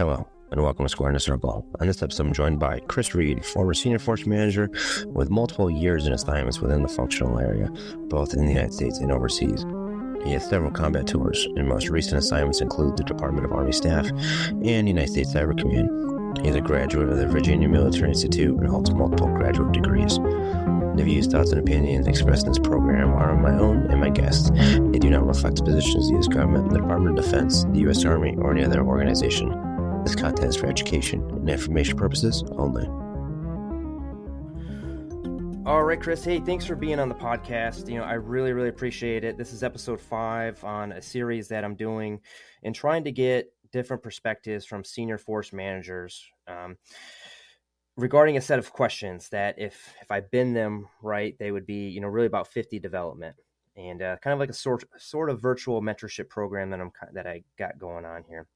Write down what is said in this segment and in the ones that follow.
Hello, and welcome to Square in a Circle. On this episode, I'm joined by Chris Reid, former senior force manager with multiple years in assignments within the functional area, both in the United States and overseas. He has several combat tours, and most recent assignments include the Department of Army Staff and United States Cyber Command. He is a graduate of the Virginia Military Institute and holds multiple graduate degrees. The views, thoughts, and opinions expressed in this program are my own and my guests. They do not reflect positions of the U.S. government, the Department of Defense, the U.S. Army, or any other organization. This content is for education and information purposes only. All right, Chris. Hey, thanks for being on the podcast. You know, I really, really appreciate it. This is episode five on a series that I'm doing and trying to get different perspectives from senior force managers um, regarding a set of questions that, if if I bend them right, they would be, you know, really about 50 development and uh, kind of like a sort sort of virtual mentorship program that I'm that I got going on here.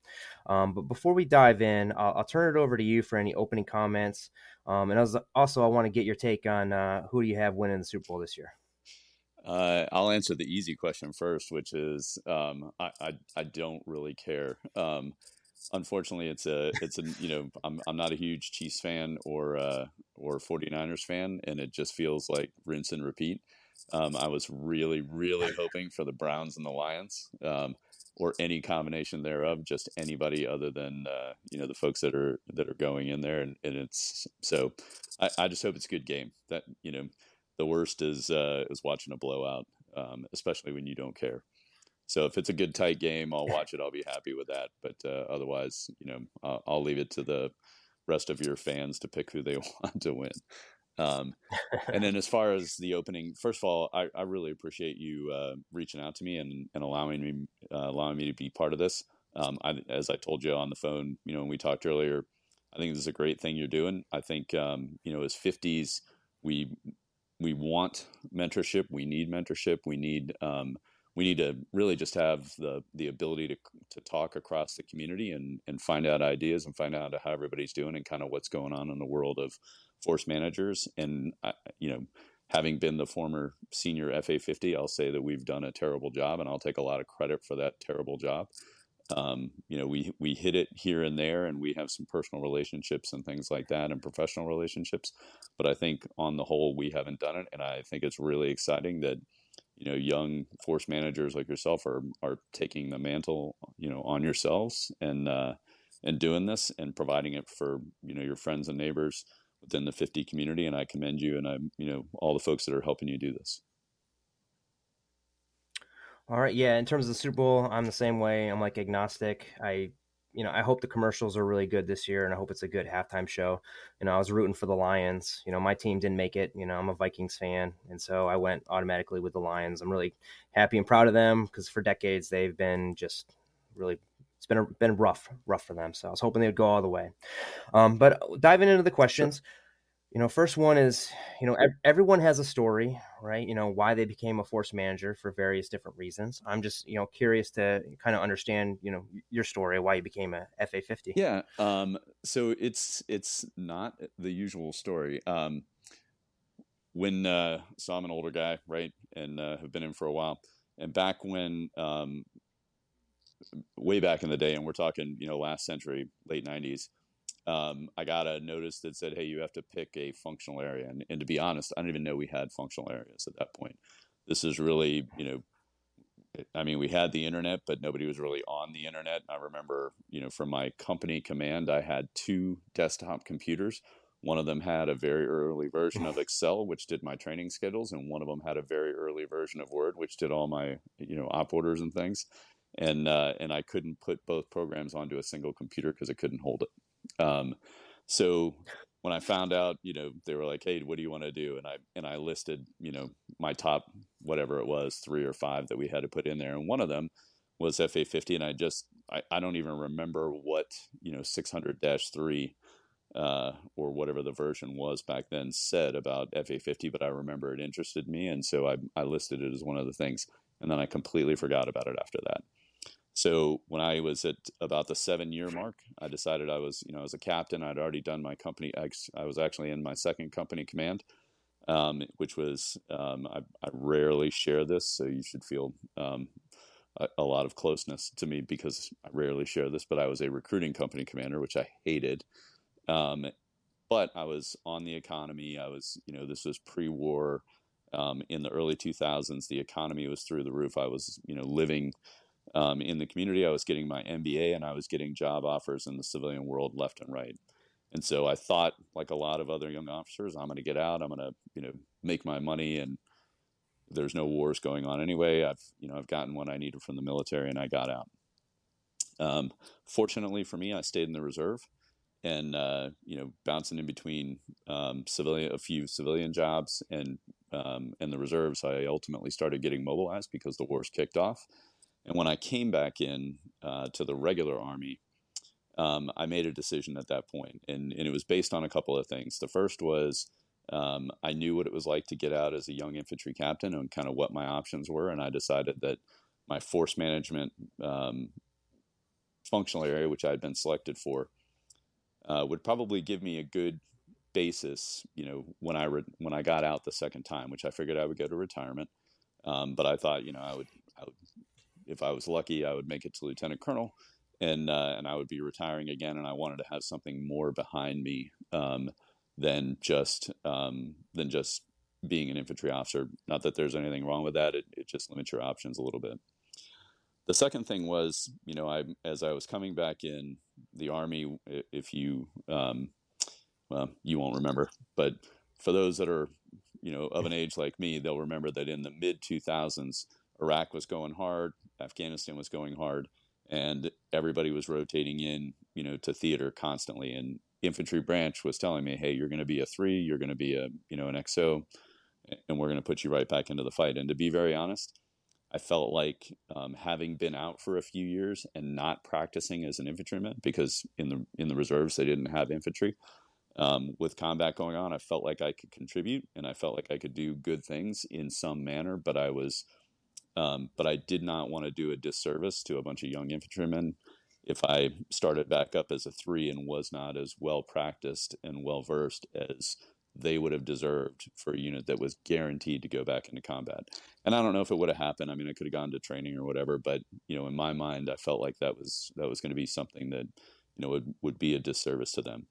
Um, but before we dive in, I'll, I'll, turn it over to you for any opening comments. Um, and was, also, I want to get your take on uh, who do you have winning the Super Bowl this year. Uh, I'll answer the easy question first, which is um, I, I, I don't really care. Um, unfortunately, it's a it's a you know I'm I'm not a huge Chiefs fan or uh, or 49ers fan, and it just feels like rinse and repeat. Um, I was really, really hoping for the Browns and the Lions, um, or any combination thereof. Just anybody other than uh, you know the folks that are that are going in there, and, and it's so. I, I, just hope it's a good game. That you know, the worst is uh, is watching a blowout, um, especially when you don't care. So if it's a good tight game, I'll watch it. I'll be happy with that. But uh, otherwise, you know, I'll, I'll leave it to the rest of your fans to pick who they want to win. Um, and then as far as the opening, first of all, I, I really appreciate you uh, reaching out to me and, and allowing me uh, allowing me to be part of this. Um, I, as I told you on the phone, you know, when we talked earlier, I think this is a great thing you're doing. I think um, you know, as 50s, we we want mentorship. We need mentorship. We need um, we need to really just have the the ability to to talk across the community and and find out ideas and find out how everybody's doing and kind of what's going on in the world of force managers. And you know, having been the former senior FA50, I'll say that we've done a terrible job, and I'll take a lot of credit for that terrible job. Um, you know, we we hit it here and there, and we have some personal relationships and things like that, and professional relationships. But I think on the whole, we haven't done it, and I think it's really exciting that you know young force managers like yourself are are taking the mantle you know on yourselves and uh, and doing this and providing it for you know your friends and neighbors within the 50 community and I commend you and I'm you know all the folks that are helping you do this. All right, yeah. In terms of the Super Bowl, I'm the same way. I'm like agnostic. I you know, I hope the commercials are really good this year, and I hope it's a good halftime show. You know, I was rooting for the Lions. You know, my team didn't make it. You know, I'm a Vikings fan, and so I went automatically with the Lions. I'm really happy and proud of them because for decades they've been just really. It's been a, been rough, rough for them. So I was hoping they would go all the way. Um, but diving into the questions, you know first one is you know everyone has a story right? You know why they became a force manager for various different reasons. I'm just you know curious to kind of understand you know your story why you became a fa50 yeah um, so it's it's not the usual story. Um, when uh, so i'm an older guy right and uh, have been in for a while. And back when um, way back in the day and we're talking you know last century late 90s um, I got a notice that said, "Hey, you have to pick a functional area." And, and to be honest, I didn't even know we had functional areas at that point. This is really, you know, I mean, we had the internet, but nobody was really on the internet. I remember, you know, from my company command, I had two desktop computers. One of them had a very early version of Excel, which did my training schedules, and one of them had a very early version of Word, which did all my, you know, op orders and things. And uh, and I couldn't put both programs onto a single computer because it couldn't hold it. Um, so when I found out, you know, they were like, "Hey, what do you want to do?" and I and I listed, you know, my top whatever it was, three or five that we had to put in there, and one of them was FA50, and I just I, I don't even remember what you know 600-3 uh, or whatever the version was back then said about FA50, but I remember it interested me, and so I I listed it as one of the things, and then I completely forgot about it after that. So when I was at about the seven year mark, I decided I was, you know, as a captain, I'd already done my company. I was actually in my second company command, um, which was, um, I, I, rarely share this, so you should feel um, a, a, lot of closeness to me because I rarely share this, but I was a recruiting company commander, which I hated. Um, but I was on the economy. I was, you know, this was pre-war. Um, in the early 2000s, the economy was through the roof. I was, you know, living um, in the community. I was getting my MBA and I was getting job offers in the civilian world left and right. And so I thought, like a lot of other young officers, I'm going to get out. I'm going to, you know, make my money, and there's no wars going on anyway. I've, you know, I've gotten what I needed from the military, and I got out. Um, fortunately for me, I stayed in the reserve, and uh, you know, bouncing in between um, civilian, a few civilian jobs, and um, and the reserves. I ultimately started getting mobilized because the wars kicked off. And when I came back in uh, to the regular army, um, I made a decision at that point, and, and it was based on a couple of things. The first was um, I knew what it was like to get out as a young infantry captain and kind of what my options were, and I decided that my force management um, functional area, which I had been selected for, uh, would probably give me a good basis, you know, when I re- when I got out the second time, which I figured I would go to retirement. Um, but I thought, you know, I would, I would, if I was lucky, I would make it to lieutenant colonel and uh, and I would be retiring again, and I wanted to have something more behind me um, than just um, than just being an infantry officer. Not that there's anything wrong with that; it, it just limits your options a little bit. The second thing was, you know, I as I was coming back in the army, if you um, well, you won't remember, but for those that are you know of an age like me, they'll remember that in the mid 2000s, Iraq was going hard, Afghanistan was going hard and everybody was rotating in, you know, to theater constantly. And infantry branch was telling me, "Hey, you're going to be a three, you're going to be a, you know, an XO, and we're going to put you right back into the fight." And to be very honest, I felt like um, having been out for a few years and not practicing as an infantryman because in the in the reserves they didn't have infantry. Um, with combat going on, I felt like I could contribute and I felt like I could do good things in some manner, but I was um, but I did not want to do a disservice to a bunch of young infantrymen if I started back up as a three and was not as well practiced and well versed as they would have deserved for a unit that was guaranteed to go back into combat. And I don't know if it would have happened. I mean, I could have gone to training or whatever, but you know, in my mind, I felt like that was that was going to be something that you know would would be a disservice to them.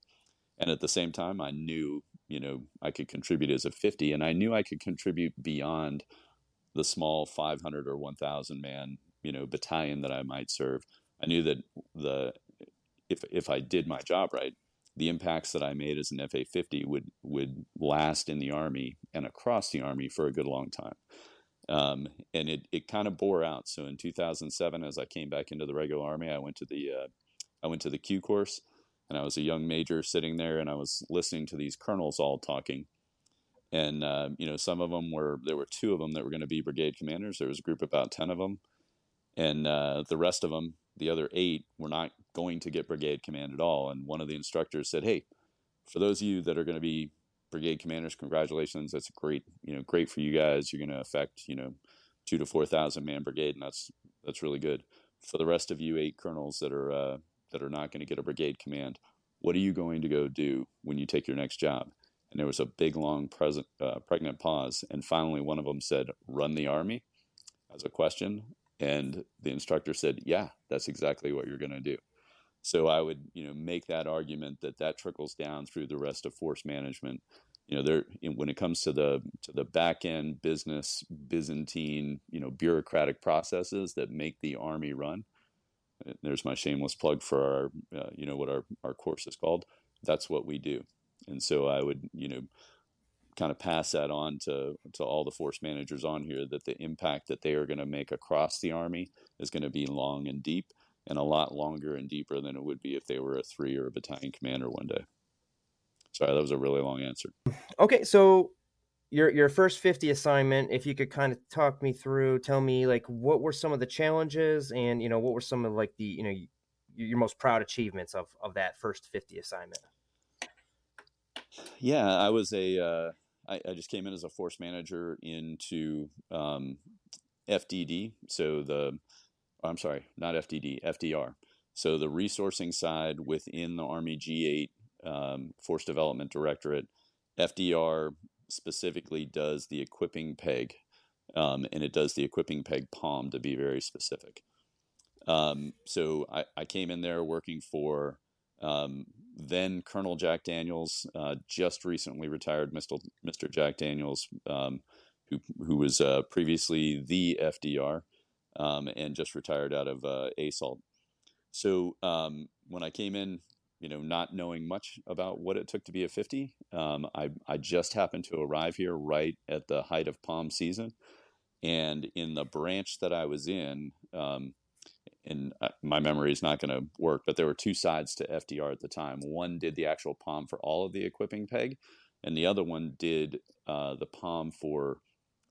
And at the same time, I knew you know I could contribute as a 50, and I knew I could contribute beyond the small 500 or 1000 man you know battalion that I might serve I knew that the if if I did my job right the impacts that I made as an FA50 would would last in the army and across the army for a good long time. Um, and it, it kind of bore out. So in 2007 as I came back into the regular army I went to the uh, I went to the Q course and I was a young major sitting there and I was listening to these colonels all talking and uh, you know some of them were there were two of them that were going to be brigade commanders there was a group about 10 of them and uh, the rest of them the other eight were not going to get brigade command at all and one of the instructors said hey for those of you that are going to be brigade commanders congratulations that's great you know great for you guys you're going to affect you know two to four thousand man brigade and that's that's really good. For the rest of you eight colonels that are uh, that are not going to get a brigade command what are you going to go do when you take your next job and there was a big, long, present, uh, pregnant pause. And finally, one of them said, Run the Army as a question. And the instructor said, Yeah, that's exactly what you're going to do. So I would, you know, make that argument that that trickles down through the rest of force management. You know, there when it comes to the to the back end business Byzantine, you know, bureaucratic processes that make the army run. There's my shameless plug for our, uh, you know, what our our course is called. That's what we do. And so I would, you know, kind of pass that on to to all the force managers on here that the impact that they are going to make across the army is going to be long and deep and a lot longer and deeper than it would be if they were a three or a battalion commander one day. Sorry, that was a really long answer. Okay, so your your first 50 assignment, if you could kind of talk me through, tell me like what were some of the challenges and you know what were some of like the you know your most proud achievements of of that first 50 assignment. Yeah, I was a. Uh, I, I just came in as a force manager into um, FDD. So the, I'm sorry, not FDD, FDR. So the resourcing side within the Army G8 um, Force Development Directorate, FDR specifically does the equipping peg um, and it does the equipping peg POM to be very specific. Um, so I, I, came in there working for um, then Colonel Jack Daniels, uh, just recently retired Mr. Mr. Jack Daniels, um, who who was uh, previously the FDR um, and just retired out of uh, ASALT. So um, when I came in, you know, not knowing much about what it took to be a 50, um, I, I just happened to arrive here right at the height of POM season. And in the branch that I was in, um, and uh, my memory is not going to work, but there were two sides to FDR at the time. One did the actual POM for all of the equipping peg, and the other one did uh, the POM for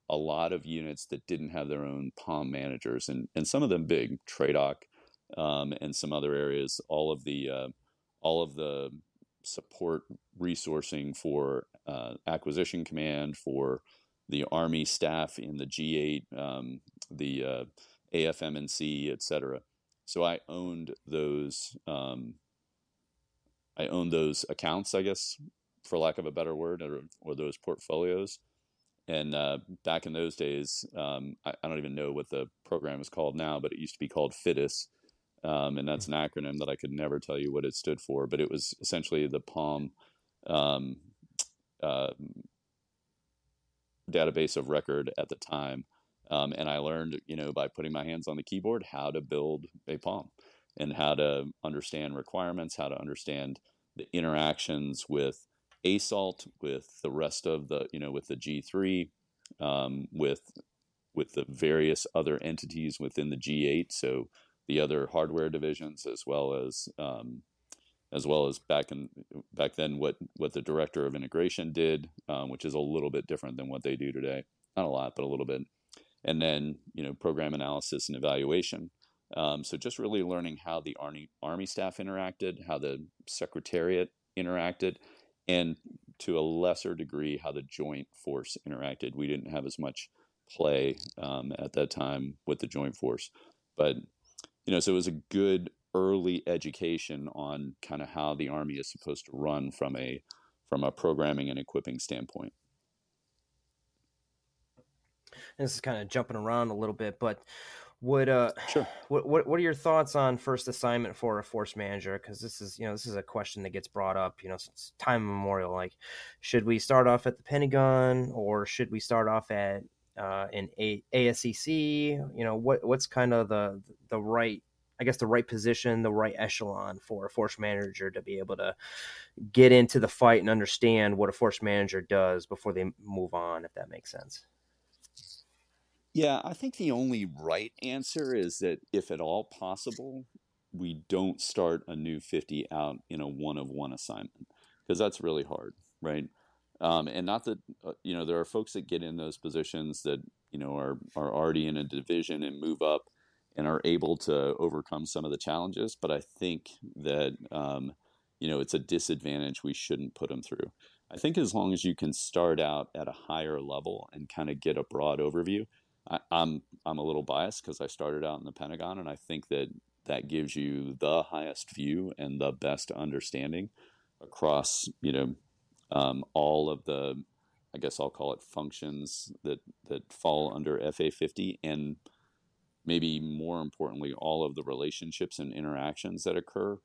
a lot of units that didn't have their own POM managers, and and some of them big, TRADOC, um, and some other areas. All of the uh, all of the support resourcing for uh, acquisition command for the army staff in the G8, um, the AFM&C, etc. So I owned those. Um, I owned those accounts, I guess, for lack of a better word, or, or those portfolios. And uh, back in those days, um, I, I, don't even know what the program is called now, but it used to be called FIDIS. Um, and that's an acronym that I could never tell you what it stood for, but it was essentially the POM um, uh, database of record at the time. Um, and I learned, you know, by putting my hands on the keyboard, how to build a POM and how to understand requirements, how to understand the interactions with ASALT, with the rest of the, you know, with the G3, um, with with the various other entities within the G8. So the other hardware divisions, as well as um, as well as back in back then what what the director of integration did, um, which is a little bit different than what they do today. Not a lot, but a little bit. And then you know program analysis and evaluation. Um, so just really learning how the army army staff interacted, how the secretariat interacted, and to a lesser degree how the joint force interacted. We didn't have as much play um, at that time with the joint force, but you know, so it was a good early education on kind of how the army is supposed to run from a from a programming and equipping standpoint. This is kind of jumping around a little bit, but would uh sure. what, what what are your thoughts on first assignment for a force manager? Because this is you know this is a question that gets brought up you know since time immemorial like should we start off at the pentagon or should we start off at uh in a ASCC you know what what's kind of the the right I guess the right position, the right echelon for a force manager to be able to get into the fight and understand what a force manager does before they move on, if that makes sense. Yeah, I think the only right answer is that if at all possible, we don't start a new 50 out in a one of one assignment because that's really hard, right? Um, and not that uh, you know there are folks that get in those positions that you know are are already in a division and move up and are able to overcome some of the challenges. But I think that um, you know it's a disadvantage we shouldn't put them through. I think as long as you can start out at a higher level and kind of get a broad overview, I, I'm I'm a little biased because I started out in the Pentagon, and I think that that gives you the highest view and the best understanding across you know um, all of the I guess I'll call it functions that that fall under FA50 and maybe more importantly, all of the relationships and interactions that occur,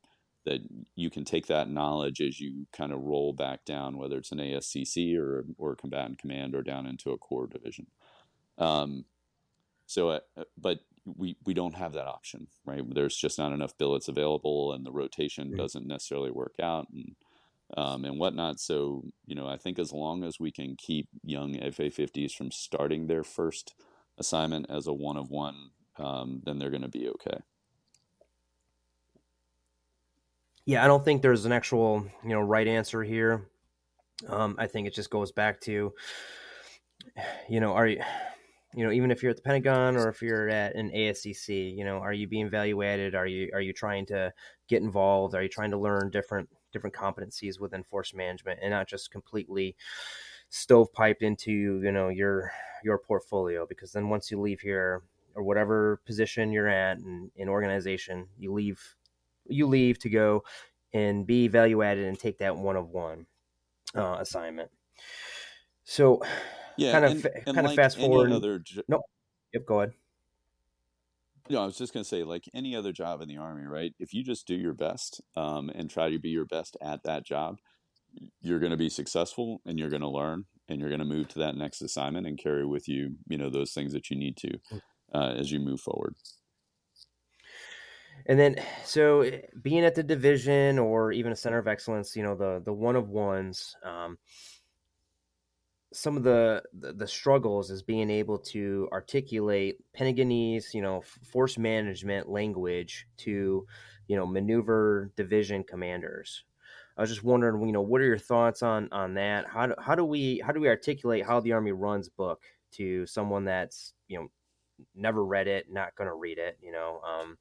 that you can take that knowledge as you kind of roll back down, whether it's an ASCC or, or combatant command or down into a corps division. Um, so, uh, uh, but we, we don't have that option, right? There's just not enough billets available and the rotation doesn't necessarily work out and, um, and whatnot. So, you know, I think as long as we can keep young FA 50s from starting their first assignment as a one of one um, then they're going to be okay. Yeah, I don't think there's an actual you know right answer here. Um, I think it just goes back to you know are you you know even if you're at the Pentagon or if you're at an ASCC, you know are you being value added? Are you are you trying to get involved? Are you trying to learn different different competencies within force management and not just completely stovepiped into you know your your portfolio because then once you leave here or whatever position you're at in, in organization, you leave you leave to go and be value added and take that one of one uh, assignment. So Yeah, kind of and, and kind like of fast forward. other jo- Nope. Yep. Go ahead. No, I was just going to say, like any other job in the army, right? If you just do your best um, and try to be your best at that job, you're going to be successful and you're going to learn and you're going to move to that next assignment and carry with you, you know, those things that you need to uh, as you move forward. And then, so eh, being at the division or even a center of excellence, you know, the the one of ones, um, some of the, the, the struggles is being able to articulate Pentagonese, you know, force management language to, you know, maneuver division commanders. I was just wondering, you know, what are your thoughts on on that? How do, how do we how do we articulate how the Army runs book to someone that's you know never read it, not going to read it, you know, um,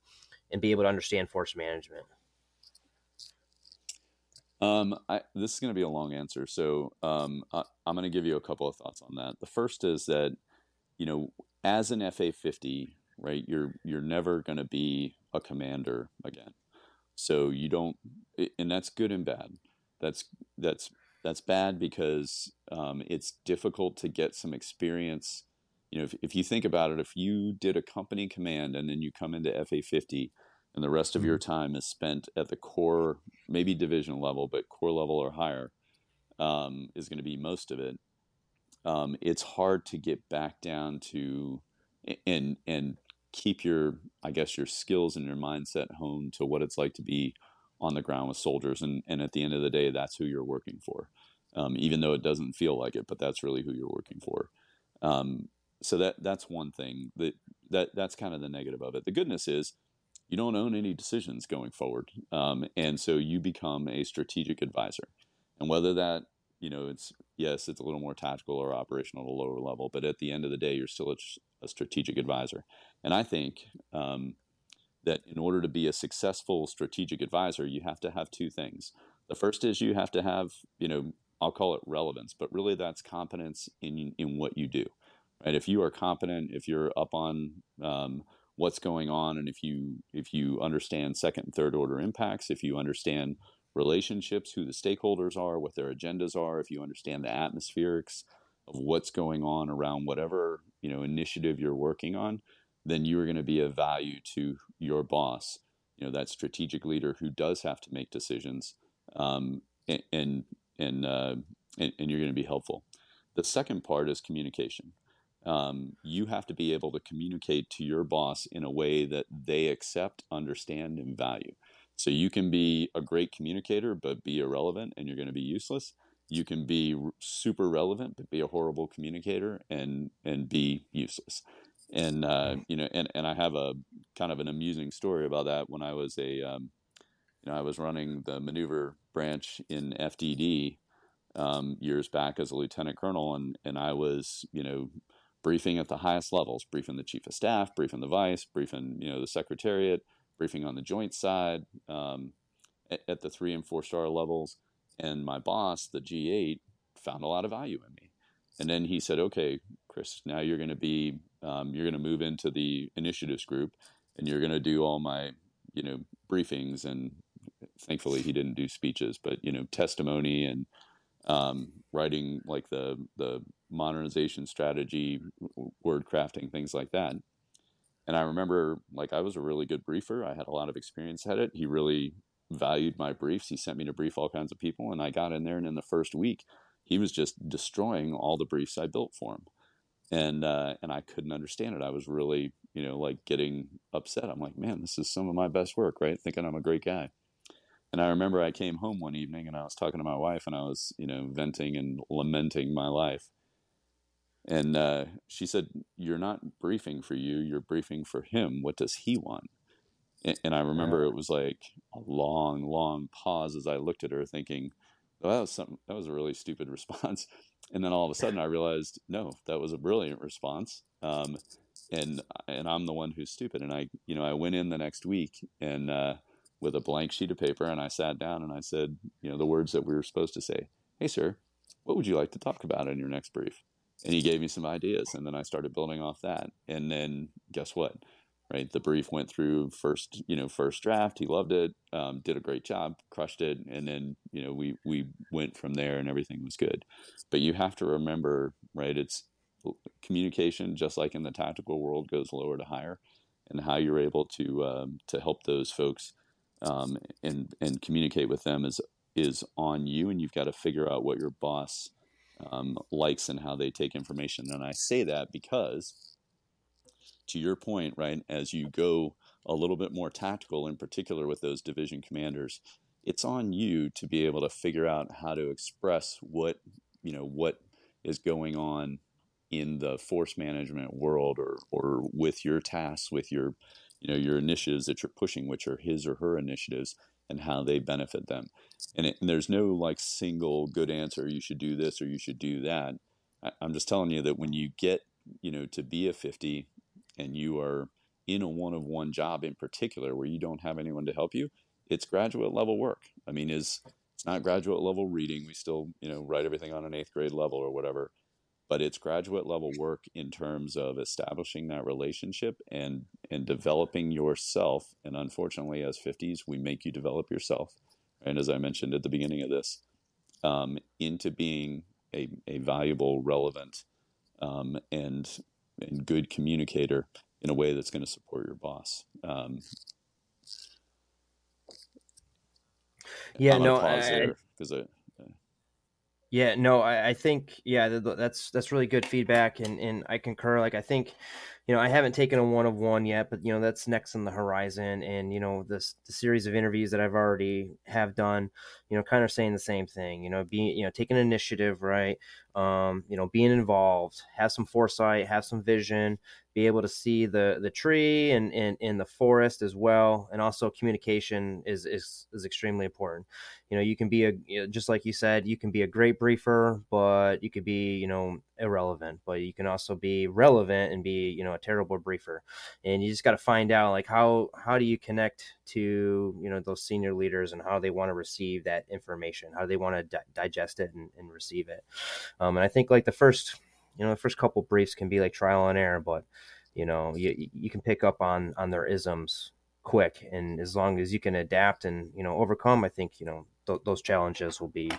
and be able to understand force management? Um, I, this is going to be a long answer, so um, I, I'm going to give you a couple of thoughts on that. The first is that, you know, as an FA 50, right, you're you're never going to be a commander again. So you don't, and that's good and bad. That's that's that's bad because um, it's difficult to get some experience. You know, if, if you think about it, if you did a company command and then you come into FA 50 and the rest of your time is spent at the corps, maybe division level, but corps level or higher, um, is going to be most of it. Um, it's hard to get back down to and and keep your, I guess, your skills and your mindset honed to what it's like to be on the ground with soldiers. And and at the end of the day, that's who you're working for, um, even though it doesn't feel like it. But that's really who you're working for. Um, so that that's one thing that that that's kind of the negative of it. The goodness is you don't own any decisions going forward. Um, and so you become a strategic advisor. And whether that, you know, it's, yes, it's a little more tactical or operational at a lower level, but at the end of the day, you're still a, a strategic advisor. And I think um, that in order to be a successful strategic advisor, you have to have two things. The first is you have to have, you know, I'll call it relevance, but really that's competence in, in what you do. Right? If you are competent, if you're up on um, what's going on and if you if you understand second and third order impacts if you understand relationships who the stakeholders are what their agendas are if you understand the atmospherics of what's going on around whatever you know initiative you're working on then you are going to be of value to your boss you know that strategic leader who does have to make decisions um, and and and, uh, and and you're going to be helpful. The second part is communication um, you have to be able to communicate to your boss in a way that they accept, understand, and value. So you can be a great communicator, but be irrelevant and you're going to be useless. You can be super relevant, but be a horrible communicator and, and be useless. And, uh, you know, and, and I have a kind of an amusing story about that when I was a, um, you know, I was running the maneuver branch in FDD um, years back as a lieutenant colonel, and, and I was, you know, briefing at the highest levels, briefing the chief of staff, briefing the vice, briefing you know the secretariat, briefing on the joint side um, at, at, the three and four star levels. And my boss, the G8, found a lot of value in me. And then he said, "Okay, Chris, now you're going to be um, you're going to move into the initiatives group, and you're going to do all my you know briefings and." Thankfully, he didn't do speeches, but you know, testimony and um, writing like the the modernization strategy, word crafting, things like that. And I remember, like, I was a really good briefer. I had a lot of experience at it. He really valued my briefs. He sent me to brief all kinds of people, and I got in there, and in the first week, he was just destroying all the briefs I built for him. And uh, and I couldn't understand it. I was really, you know, like getting upset. I'm like, man, this is some of my best work, right? Thinking I'm a great guy. And I remember I came home one evening and I was talking to my wife and I was, you know, venting and lamenting my life. And uh, she said, You're not briefing for you, you're briefing for him. What does he want? And, and I remember yeah. it was like a long, long pause as I looked at her thinking, well, that was something, that was a really stupid response. And then all of a sudden I realized, no, that was a brilliant response. Um, and, and I'm the one who's stupid. And I, you know, I went in the next week and, uh, with a blank sheet of paper and I sat down and I said, you know, the words that we were supposed to say. Hey, sir, what would you like to talk about in your next brief? And he gave me some ideas and then i started building off that and then guess what right the brief went through first you know first draft he loved it um, did a great job crushed it and then you know we we went from there and everything was good but you have to remember right? It's communication, just like in the tactical world, goes lower to higher, and how you're able to um, to help those folks um, and and communicate with them is is on you, and you've got to figure out what your boss um, likes and how they take information. And I say that because, to your point, right, as you go a little bit more tactical, in particular with those division commanders, it's on you to be able to figure out how to express what you know what is going on in the force management world or or with your tasks with your you know your initiatives that you're pushing which are his or her initiatives and how they benefit them. And, it, and there's no like single good answer you should do this or you should do that. I, i'm just telling you that when you get you know to be a 50 and you are in a one of one job in particular where you don't have anyone to help you it's graduate level work. I mean is it's not graduate level reading. We still you know write everything on an eighth grade level or whatever but it's graduate level work in terms of establishing that relationship and and developing yourself and unfortunately as 50s we make you develop yourself and as i mentioned at the beginning of this um, into being a, a valuable relevant um, and and good communicator in a way that's going to support your boss um, yeah no because I, yeah, no, I, I think yeah, that's that's really good feedback, and and I concur. Like I think, you know, I haven't taken a one of one yet, but you know that's next on the horizon, and you know this the series of interviews that I've already have done, you know, kind of saying the same thing. You know, being you know taking initiative, right? Um, you know, being involved, have some foresight, have some vision, be able to see the the tree and in in the forest as well and also communication is is is extremely important. You know you can be a just like you said you can be a great briefer but you could be you know irrelevant but you can also be relevant and be you know a terrible briefer. And you just got to find out like how how do you connect to you know those senior leaders and how they want to receive that information how they want to di- digest it and, and receive it. Um, and i think like the first you know the first couple briefs can be like trial and error but you know you, you can pick up on on their isms quick and as long as you can adapt and you know overcome i think you know th- those challenges will be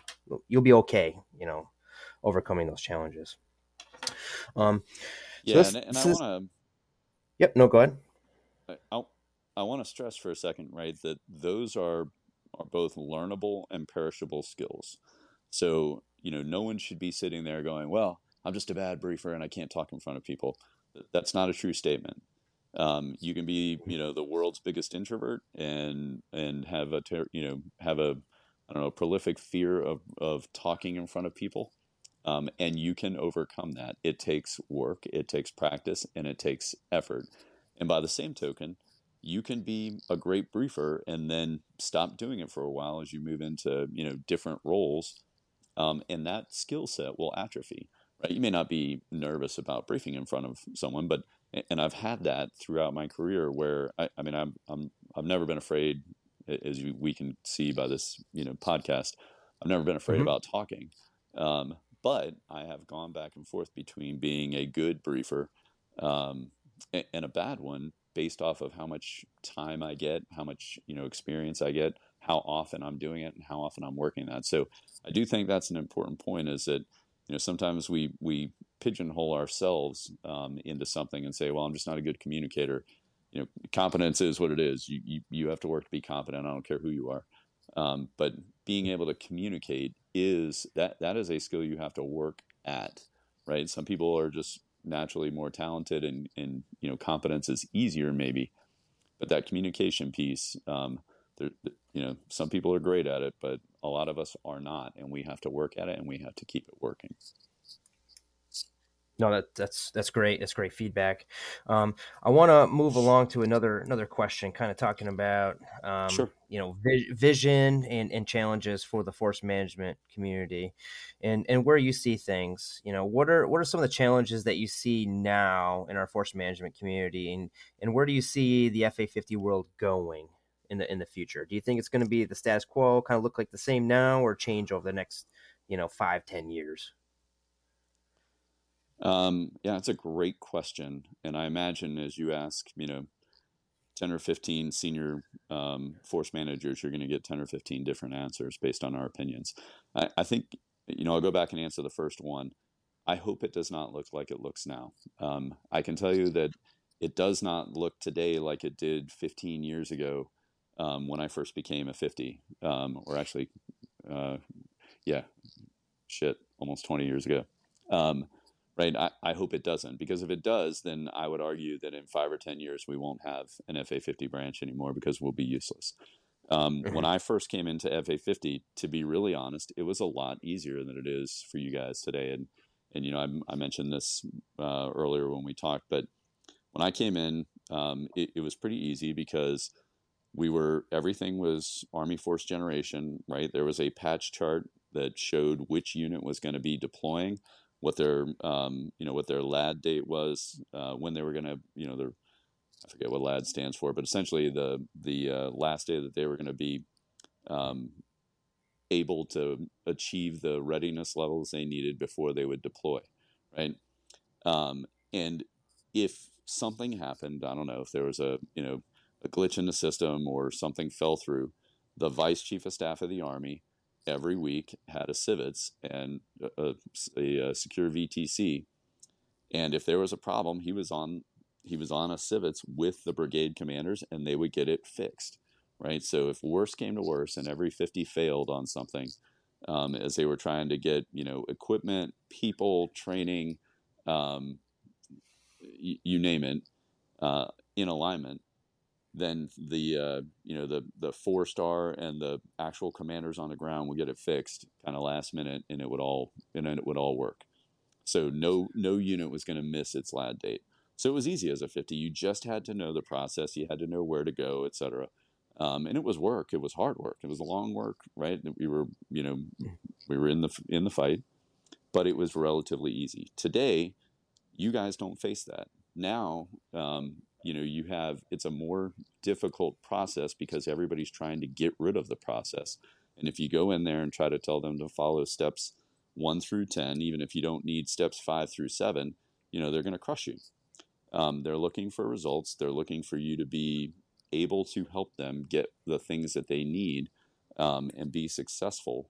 you'll be okay you know overcoming those challenges. Um yeah so this, and, and i want to yep no go ahead. I, I want to stress for a second right that those are are both learnable and perishable skills. So you know no one should be sitting there going well I'm just a bad briefer and I can't talk in front of people. That's not a true statement. Um, you can be, you know, the world's biggest introvert and and have a ter- you know have a I don't know prolific fear of of talking in front of people, um, and you can overcome that. It takes work, it takes practice, and it takes effort. And by the same token, you can be a great briefer and then stop doing it for a while as you move into you know different roles, um, and that skill set will atrophy right? You may not be nervous about briefing in front of someone, but and I've had that throughout my career where I, I mean I'm I'm I've never been afraid, as we can see by this you know podcast. I've never been afraid mm-hmm. about talking, um, but I have gone back and forth between being a good briefer um, and, and a bad one based off of how much time I get, how much you know experience I get, how often I'm doing it, and how often I'm working that. So I do think that's an important point. Is that you know sometimes we we pigeonhole ourselves um, into something and say well i'm just not a good communicator. You know competence is what it is. You you, you have to work to be competent. I don't care who you are. Um, but being able to communicate is that that is a skill you have to work at right? Some people are just naturally more talented and and you know competence is easier maybe but that communication piece um, there, you know, some people are great at it, but a lot of us are not, and we have to work at it, and we have to keep it working. No, that that's that's great. That's great feedback. Um, I want to move along to another another question, kind of talking about um, sure. you know vi- vision and, and challenges for the force management community, and and where you see things. You know, what are what are some of the challenges that you see now in our force management community, and and where do you see the FA fifty world going? In the in the future? Do you think it's going to be the status quo, kind of look like the same now, or change over the next, you know, five ten years? Um, yeah, it's a great question, and I imagine as you ask, you know, ten or fifteen senior um, force managers, you're going to get ten or fifteen different answers based on our opinions. I, I think, you know, I'll go back and answer the first one. I hope it does not look like it looks now. Um, I can tell you that it does not look today like it did 15 years ago um, when I first became a 50, um, or actually, uh, yeah, shit, almost 20 years ago. Um, right? I, I hope it doesn't, because if it does, then I would argue that in five or 10 years, we won't have an FA 50 branch anymore because we'll be useless. Um, when I first came into FA 50, to be really honest, it was a lot easier than it is for you guys today. And and you know I, I mentioned this uh, earlier when we talked, but when I came in, um, it, it, was pretty easy because we were everything was Army Force Generation, right? There was a patch chart that showed which unit was going to be deploying, what their um, you know what their LAD date was, uh, when they were going to you know their I forget what LAD stands for, but essentially the the uh, last day that they were going to be um, able to achieve the readiness levels they needed before they would deploy, right? Um, and if something happened, I don't know if there was a you know a glitch in the system or something fell through, the vice chief of staff of the army every week had a civets and a, a, a secure VTC, and if there was a problem, he was on he was on a civets with the brigade commanders, and they would get it fixed right? So if worse came to worse and every 50 failed on something, um, as they were trying to get, you know, equipment, people, training, um, y- you name it, uh, in alignment, then the uh, you know the the four star and the actual commanders on the ground would get it fixed kind of last minute, and it would all and it would all work. So no no unit was going to miss its LAD date. So it was easy as a 50. You just had to know the process. You had to know where to go, etc. Um, and it was work. It was hard work. It was a long work, right? We were, you know, we were in the in the fight, but it was relatively easy. Today, you guys don't face that. Now, um, you know, you have it's a more difficult process because everybody's trying to get rid of the process. And if you go in there and try to tell them to follow steps one through ten, even if you don't need steps five through seven, you know, they're going to crush you. Um, they're looking for results. They're looking for you to be able to help them get the things that they need um, and be successful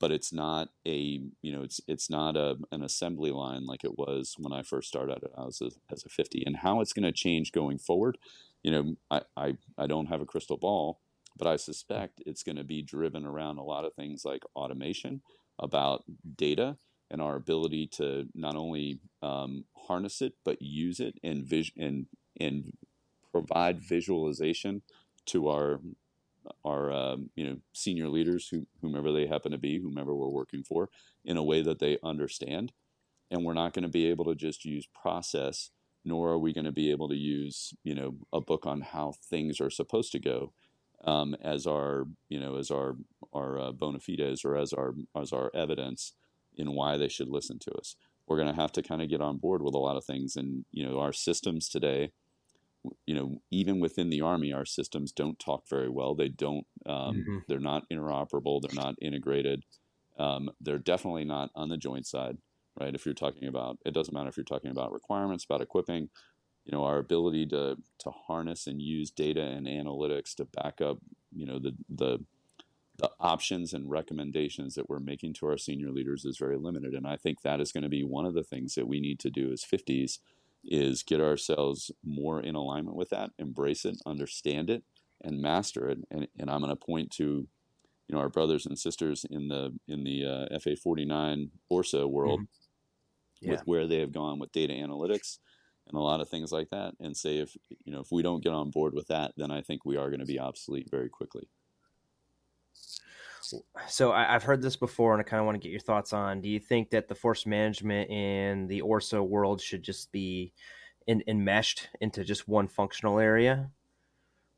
but it's not a you know it's it's not a, an assembly line like it was when I first started as a, as a 50 and how it's going to change going forward you know I, I I don't have a crystal ball but I suspect it's going to be driven around a lot of things like automation about data and our ability to not only um, harness it but use it and vision and and provide visualization to our our um, you know senior leaders, who, whomever they happen to be, whomever we're working for, in a way that they understand. And we're not going to be able to just use process, nor are we going to be able to use you know a book on how things are supposed to go um, as our you know as our our uh, bona fides or as our as our evidence in why they should listen to us. We're going to have to kind of get on board with a lot of things, and you know our systems today you know, even within the army, our systems don't talk very well. They don't. Um, mm-hmm. They're not interoperable. They're not integrated. Um, they're definitely not on the joint side, right? If you're talking about, it doesn't matter if you're talking about requirements, about equipping. You know, our ability to to harness and use data and analytics to back up, you know, the the the options and recommendations that we're making to our senior leaders is very limited. And I think that is going to be one of the things that we need to do as 50s is get ourselves more in alignment with that, embrace it, understand it, and master it. And, and I'm going to point to, you know, our brothers and sisters in the in the uh, FA 49 ORSA world, mm-hmm. yeah. with where they have gone with data analytics and a lot of things like that, and say if you know if we don't get on board with that, then I think we are going to be obsolete very quickly. So I, have heard this before, and I kind of want to get your thoughts on. Do you think that the force management in the Orsa world should just be in, enmeshed into just one functional area,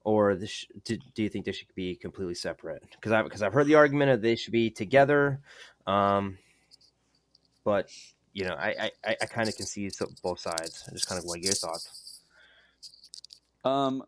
or this, do, do you think they should be completely separate? Because I because I've heard the argument that they should be together, um, but you know I I, I kind of can see both sides. I just kind of want your thoughts. Um,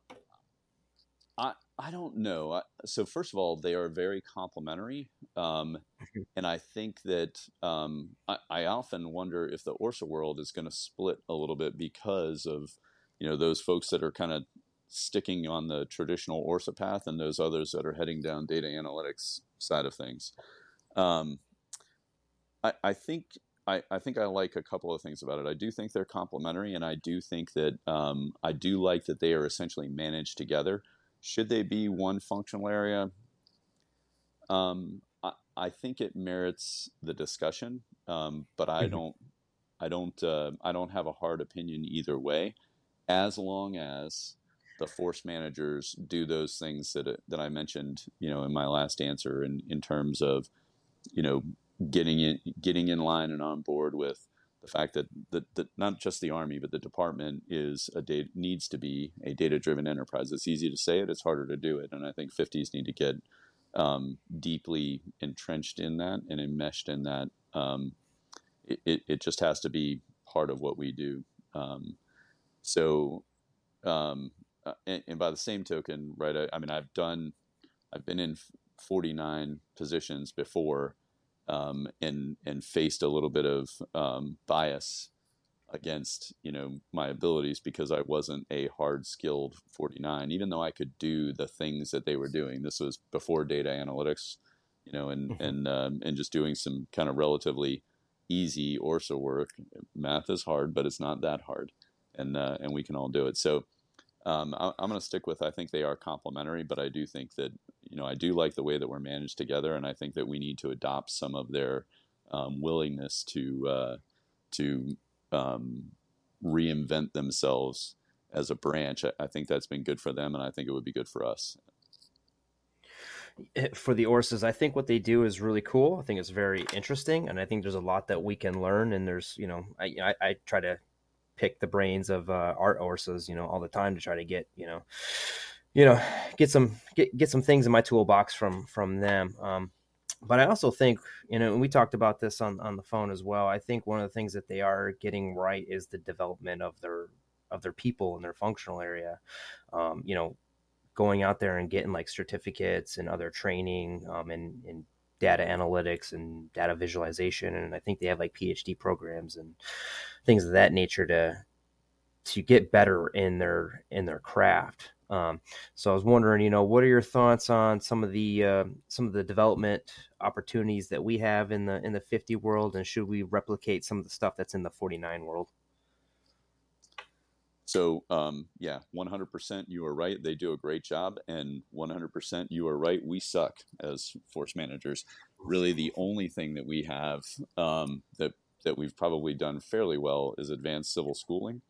I I don't know. So first of all, they are very complementary, um, and I think that um, I, I, often wonder if the Orsa world is going to split a little bit because of you know those folks that are kind of sticking on the traditional Orsa path, and those others that are heading down data analytics side of things. Um, I, I think I, I think I like a couple of things about it. I do think they're complementary, and I do think that um, I do like that they are essentially managed together. Should they be one functional area? Um, I, I think it merits the discussion, um, but I mm-hmm. don't. I don't. Uh, I don't have a hard opinion either way, as long as the force managers do those things that that I mentioned, you know, in my last answer, in in terms of, you know, getting in getting in line and on board with the fact that that, that not just the army but the department is a data needs to be a data driven enterprise. It's easy to say it, it's harder to do it, and I think 50s need to get um, deeply entrenched in that and enmeshed in that. Um, it, it, it, just has to be part of what we do. Um, so, um, uh, and, and, by the same token, right? I, I mean, I've done, I've been in 49 positions before um, and and faced a little bit of um, bias against you know my abilities because I wasn't a hard skilled 49 even though I could do the things that they were doing. This was before data analytics you know and mm-hmm. and um, and just doing some kind of relatively easy ORSA work. Math is hard but it's not that hard and uh, and we can all do it. So um, I, am going to stick with I think they are complementary, but I do think that you know I do like the way that we're managed together, and I think that we need to adopt some of their um, willingness to uh, to um, reinvent themselves as a branch. I, I, think that's been good for them, and I think it would be good for us. Eh, for the ORSAs, I think what they do is really cool. I think it's very interesting, and I think there's a lot that we can learn. And there's, you know, I, I, I try to pick the brains of uh, art ORSAs, you know, all the time to try to get, you know, you know, get some get get some things in my toolbox from from them. Um, but I also think, you know, and we talked about this on on the phone as well. I think one of the things that they are getting right is the development of their of their people in their functional area. Um, you know, going out there and getting like certificates and other training um, and, and data analytics and data visualization and i think they have like phd programs and things of that nature to to get better in their in their craft. Um, so i was wondering you know what are your thoughts on some of the uh, some of the development opportunities that we have in the in the 50 world and should we replicate some of the stuff that's in the 49 world so um, yeah, 100% you are right. They do a great job, and 100% you are right. We suck as force managers. Really, the only thing that we have um, that that we've probably done fairly well is advanced civil schooling,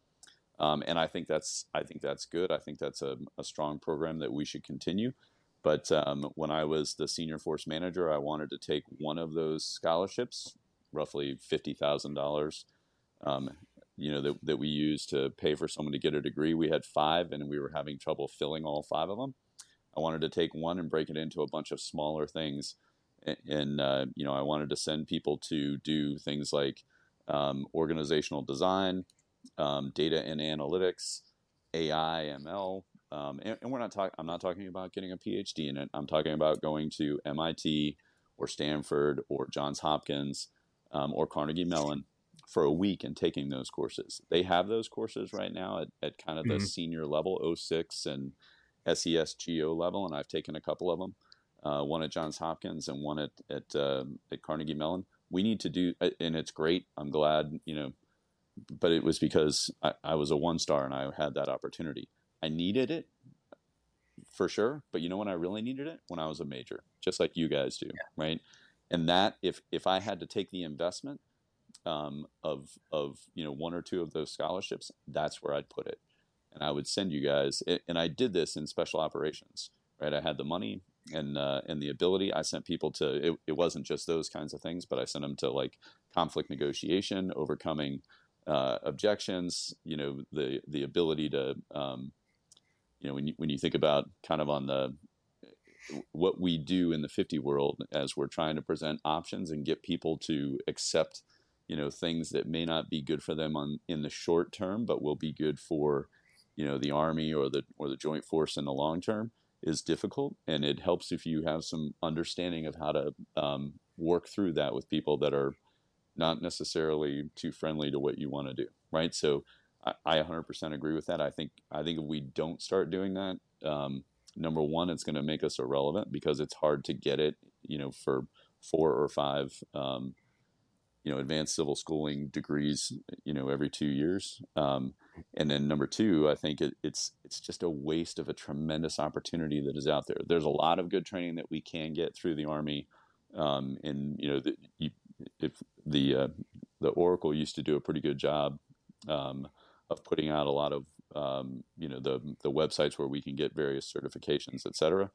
um, and I think that's I think that's good. I think that's a, a strong program that we should continue. But um, when I was the senior force manager, I wanted to take one of those scholarships, roughly fifty thousand dollars, um, you know that, that we used to pay for someone to get a degree we had five and we were having trouble filling all five of them i wanted to take one and break it into a bunch of smaller things and uh, you know i wanted to send people to do things like um, organizational design um, data and analytics ai ml um, and, and, we're not talking i'm not talking about getting a phd in it. I'm talking about going to mit or stanford or johns hopkins um, or carnegie mellon for a week and taking those courses. They have those courses right now at, at kind of the mm-hmm. senior level, 06 and SESGO level, and I've taken a couple of them, uh, one at Johns Hopkins and one at at, uh, at Carnegie Mellon. We need to do, uh, and it's great. I'm glad, you know, but it was because I, I was a one star and I had that opportunity. I needed it for sure, but you know when I really needed it? When I was a major, just like you guys do, yeah. right? And that if if I had to take the investment, um, of of you know one or two of those scholarships, that's where I'd put it, and I would send you guys. And I did this in special operations, right? I had the money and uh, and the ability. I sent people to. It, it wasn't just those kinds of things, but I sent them to like conflict negotiation, overcoming uh, objections. You know, the the ability to, um, you know, when you when you think about kind of on the what we do in the 50 world as we're trying to present options and get people to accept you know things that may not be good for them on in the short term, but will be good for you know the army or the or the joint force in the long term is difficult, and it helps if you have some understanding of how to um, work through that with people that are not necessarily too friendly to what you want to do, right? So I, I 100% agree with that. I think I think if we don't start doing that, um, number one, it's going to make us irrelevant because it's hard to get it, you know, for four or five um, you know advanced civil schooling degrees you know every two years. Um, and then number two i think it, it's it's just a waste of a tremendous opportunity that is out there. There's a lot of good training that we can get through the army um, and you know the, you, if the uh, the oracle used to do a pretty good job um, of putting out a lot of um, you know the the websites where we can get various certifications et cetera.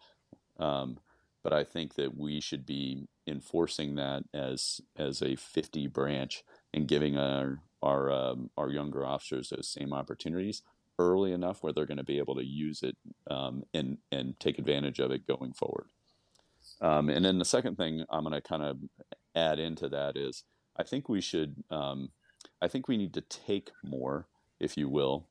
Um, but I think that we should be enforcing that as as a 50 branch and giving our our um, our younger officers those same opportunities early enough where they're going to be able to use it um, and and take advantage of it going forward. Um, and then the second thing I'm going to kind of add into that is I think we should um, I think we need to take more, if you will,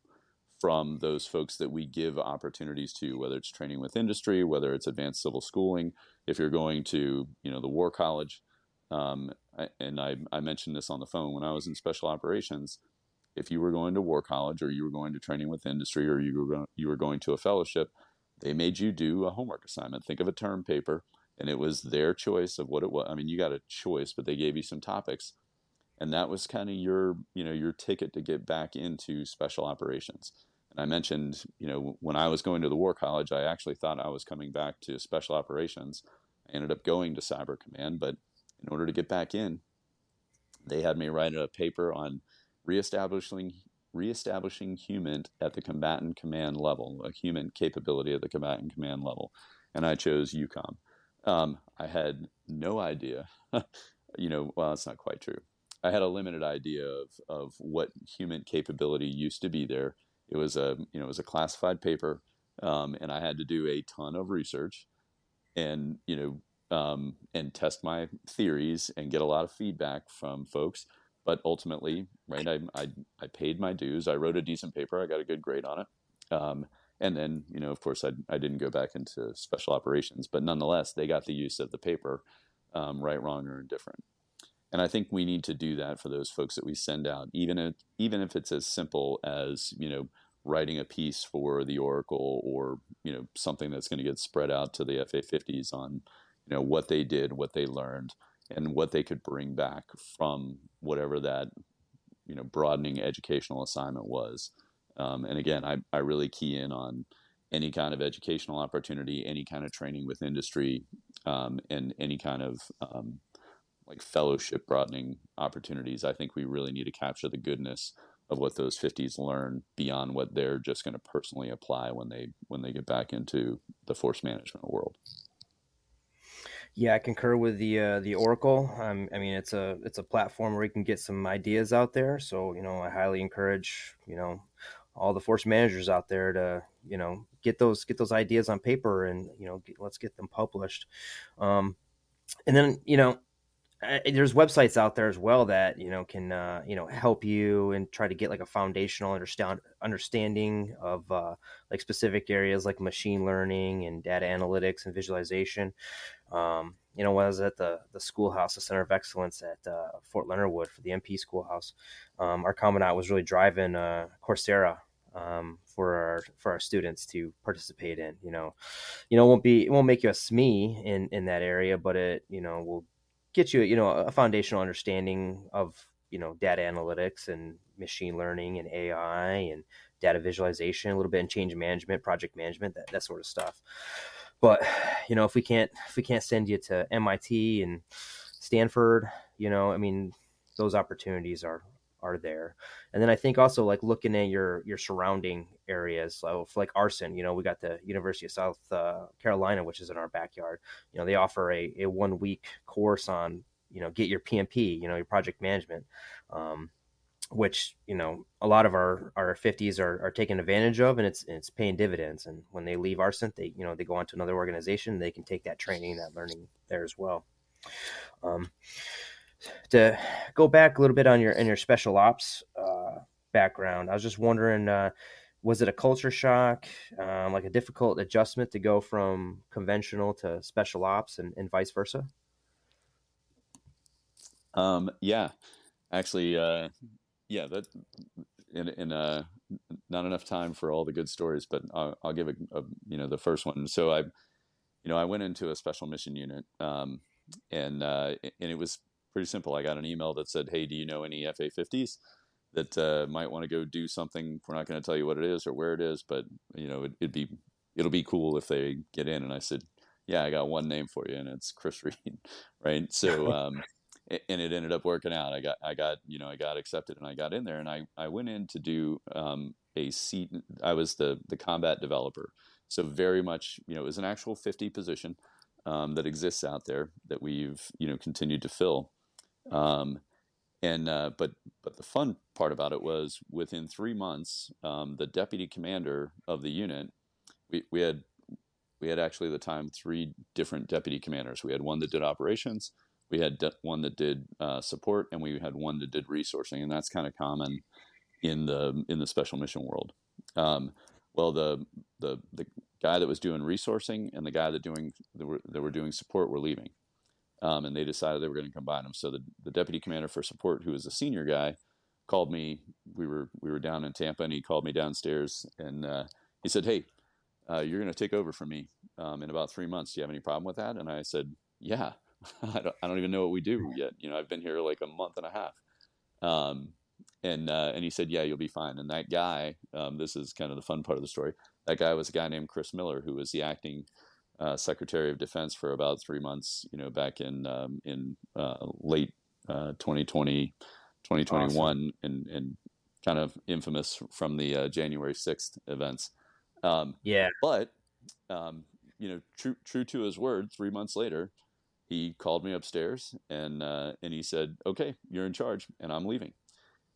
from those folks that we give opportunities to, whether it's training with industry, whether it's advanced civil schooling, if you're going to, you know, the War College. Um, and I, I mentioned this on the phone when I was in special operations. If you were going to War College or you were going to training with industry or you were, you were going to a fellowship, they made you do a homework assignment. Think of a term paper, and it was their choice of what it was. I mean, you got a choice, but they gave you some topics, and that was kind of your, you know, your ticket to get back into special operations. And I mentioned, you know, when I was going to the War College, I actually thought I was coming back to special operations. I ended up going to Cyber Command, but in order to get back in, they had me write a paper on reestablishing reestablishing HUMINT at the combatant command level, a HUMINT capability at the combatant command level, and I chose EUCOM. Um, I had no idea, you know, well, that's not quite true. I had a limited idea of, of what HUMINT capability used to be there it was a you know it was a classified paper, um, and I had to do a ton of research, and you know um, and test my theories and get a lot of feedback from folks. But ultimately, right, I, I, I paid my dues. I wrote a decent paper. I got a good grade on it. Um, and then, you know, of course, I, I didn't go back into special operations, but nonetheless, they got the use of the paper, um, right, wrong, or indifferent. And I think we need to do that for those folks that we send out, even if even if it's as simple as you know writing a piece for the Oracle or you know something that's going to get spread out to the FA50s on you know what they did, what they learned, and what they could bring back from whatever that you know broadening educational assignment was. Um, and again, I, I really key in on any kind of educational opportunity, any kind of training with industry, um, and any kind of um, like fellowship broadening opportunities. I think we really need to capture the goodness of what those 50s learn beyond what they're just going to personally apply when they when they get back into the force management world. Yeah, I concur with the uh, the Oracle. Um, I mean, it's a it's a platform where you can get some ideas out there. So you know, I highly encourage you know all the force managers out there to you know get those get those ideas on paper and you know get, let's get them published. Um, and then you know there's websites out there as well that you know can uh, you know help you and try to get like a foundational understand understanding of uh, like specific areas like machine learning and data analytics and visualization. Um, you know, when I was at the the schoolhouse, the Center of Excellence at uh, Fort Leonard Wood for the MP schoolhouse, um, our commandant was really driving uh, Coursera um, for our for our students to participate in. You know, you know, it won't be it won't make you a SME in in that area, but it you know will get you, you know, a foundational understanding of, you know, data analytics and machine learning and AI and data visualization, a little bit and change management, project management, that, that sort of stuff. But, you know, if we can't, if we can't send you to MIT and Stanford, you know, I mean, those opportunities are, are there. And then I think also like looking at your your surrounding areas. So like ARCENT, you know, we got the University of South uh, Carolina, which is in our backyard. You know, they offer a, a one week course on you know get your PMP, you know, your project management. Um, which you know a lot of our our 50s are, are taking advantage of and it's it's paying dividends and when they leave ARCENT they you know they go on to another organization they can take that training that learning there as well um, to go back a little bit on your in your special ops uh, background, I was just wondering, uh, was it a culture shock, um, like a difficult adjustment to go from conventional to special ops, and, and vice versa? Um, yeah, actually, uh, yeah, that in in uh, not enough time for all the good stories, but I'll, I'll give a, a, you know the first one. So I, you know, I went into a special mission unit, um, and uh, and it was pretty simple. I got an email that said, "Hey, do you know any FA50s that uh, might want to go do something? We're not going to tell you what it is or where it is, but you know, it, it'd be it'll be cool if they get in." And I said, "Yeah, I got one name for you, and it's Chris Reid, right?" So. Um, and it ended up working out. I got, I got, you know, I got accepted and I got in there and I, I went in to do um, a seat. I was the, the combat developer. So very much, you know, it was an actual 50 position um, that exists out there that we've, you know, continued to fill. Um, and, uh, but, but the fun part about it was within three months, um, the deputy commander of the unit, we, we had, we had actually at the time three different deputy commanders. We had one that did operations, we had one that did uh, support and we had one that did resourcing and that's kind of common in the in the special mission world um, well the, the the guy that was doing resourcing and the guy that doing that were, that were doing support were leaving um, and they decided they were going to combine them so the, the deputy commander for support who was a senior guy called me we were we were down in tampa and he called me downstairs and uh, he said hey uh, you're going to take over for me um, in about three months do you have any problem with that and i said yeah I don't, I don't even know what we do yet. You know, I've been here like a month and a half. Um, and, uh, and he said, yeah, you'll be fine. And that guy, um, this is kind of the fun part of the story. That guy was a guy named Chris Miller, who was the acting uh, Secretary of Defense for about three months, you know, back in, um, in uh, late 2020, uh, 2021 awesome. and, and kind of infamous from the uh, January 6th events. Um, yeah. But, um, you know, true, true to his word, three months later, he called me upstairs and uh, and he said, "Okay, you're in charge, and I'm leaving."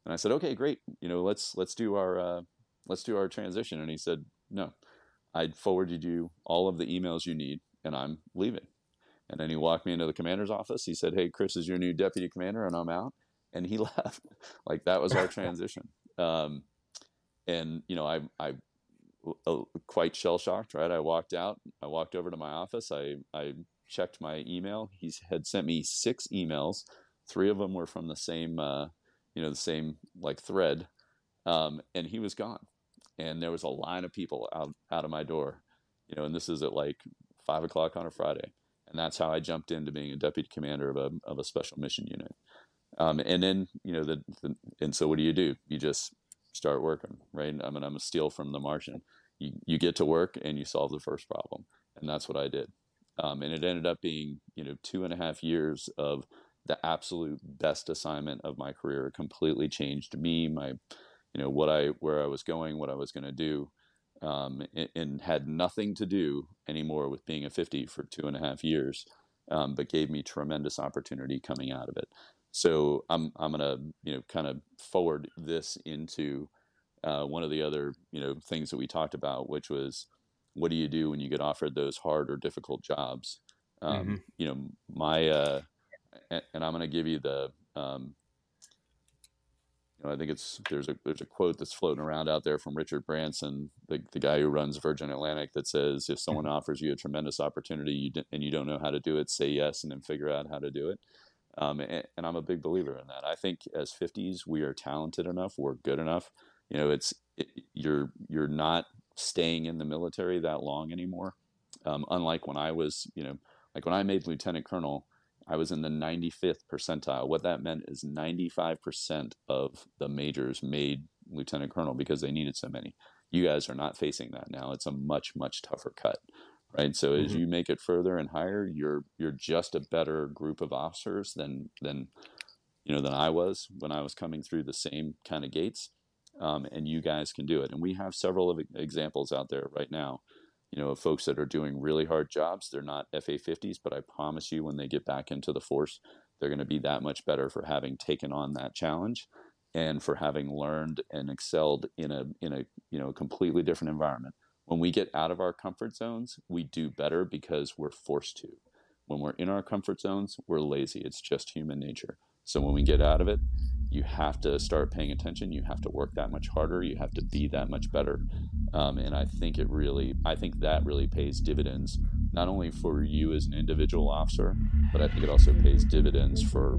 And I said, "Okay, great. You know, let's let's do our uh, let's do our transition." And he said, "No, I forwarded you all of the emails you need, and I'm leaving." And then he walked me into the commander's office. He said, "Hey, Chris is your new deputy commander, and I'm out." And he left. like that was our transition. Um, and you know, I I uh, quite shell shocked. Right, I walked out. I walked over to my office. I I checked my email. He had sent me six emails. Three of them were from the same, uh, you know, the same like thread, um, and he was gone. And there was a line of people out out of my door, you know. And this is at like five o'clock on a Friday, and that's how I jumped into being a deputy commander of a of a special mission unit. Um, and then you know the, the and so what do you do? You just start working, right? I mean, I'm a steal from The Martian. You you get to work and you solve the first problem, and that's what I did. Um, and it ended up being, you know, two and a half years of the absolute best assignment of my career. It completely changed me, my, you know, what I, where I was going, what I was going to do, um, and, and, had nothing to do anymore with being a 50 for two and a half years, um, but gave me tremendous opportunity coming out of it. So I'm, I'm going to, you know, kind of forward this into uh, one of the other, you know, things that we talked about, which was, what do you do when you get offered those hard or difficult jobs? Um, mm-hmm. You know, my uh, and, and, I'm going to give you the. Um, you know, I think it's there's a there's a quote that's floating around out there from Richard Branson, the the guy who runs Virgin Atlantic, that says if someone mm-hmm. offers you a tremendous opportunity you and you don't know how to do it, say yes and then figure out how to do it. Um, and, and, I'm a big believer in that. I think as 50s we are talented enough, we're good enough. You know, it's it, you're you're not staying in the military that long anymore. Um, unlike when I was, you know, like when I made lieutenant colonel, I was in the 95th percentile. What that meant is 95% of the majors made lieutenant colonel because they needed so many. You guys are not facing that now. It's a much much tougher cut, right? So mm-hmm. as you make it further and higher, you're you're just a better group of officers than than you know than I was when I was coming through the same kind of gates um, and you guys can do it. And we have several of examples out there right now, you know, folks that are doing really hard jobs. They're not FA 50s, but I promise you, when they get back into the force, they're going to be that much better for having taken on that challenge and for having learned and excelled in a in a you know completely different environment. When we get out of our comfort zones, we do better because we're forced to. When we're in our comfort zones, we're lazy. It's just human nature. So when we get out of it, you have to start paying attention. You have to work that much harder. You have to be that much better. Um, and I think it really, I think that really pays dividends, not only for you as an individual officer, but I think it also pays dividends for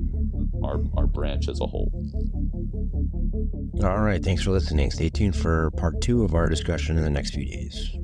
our, our branch as a whole. All right. Thanks for listening. Stay tuned for part two of our discussion in the next few days.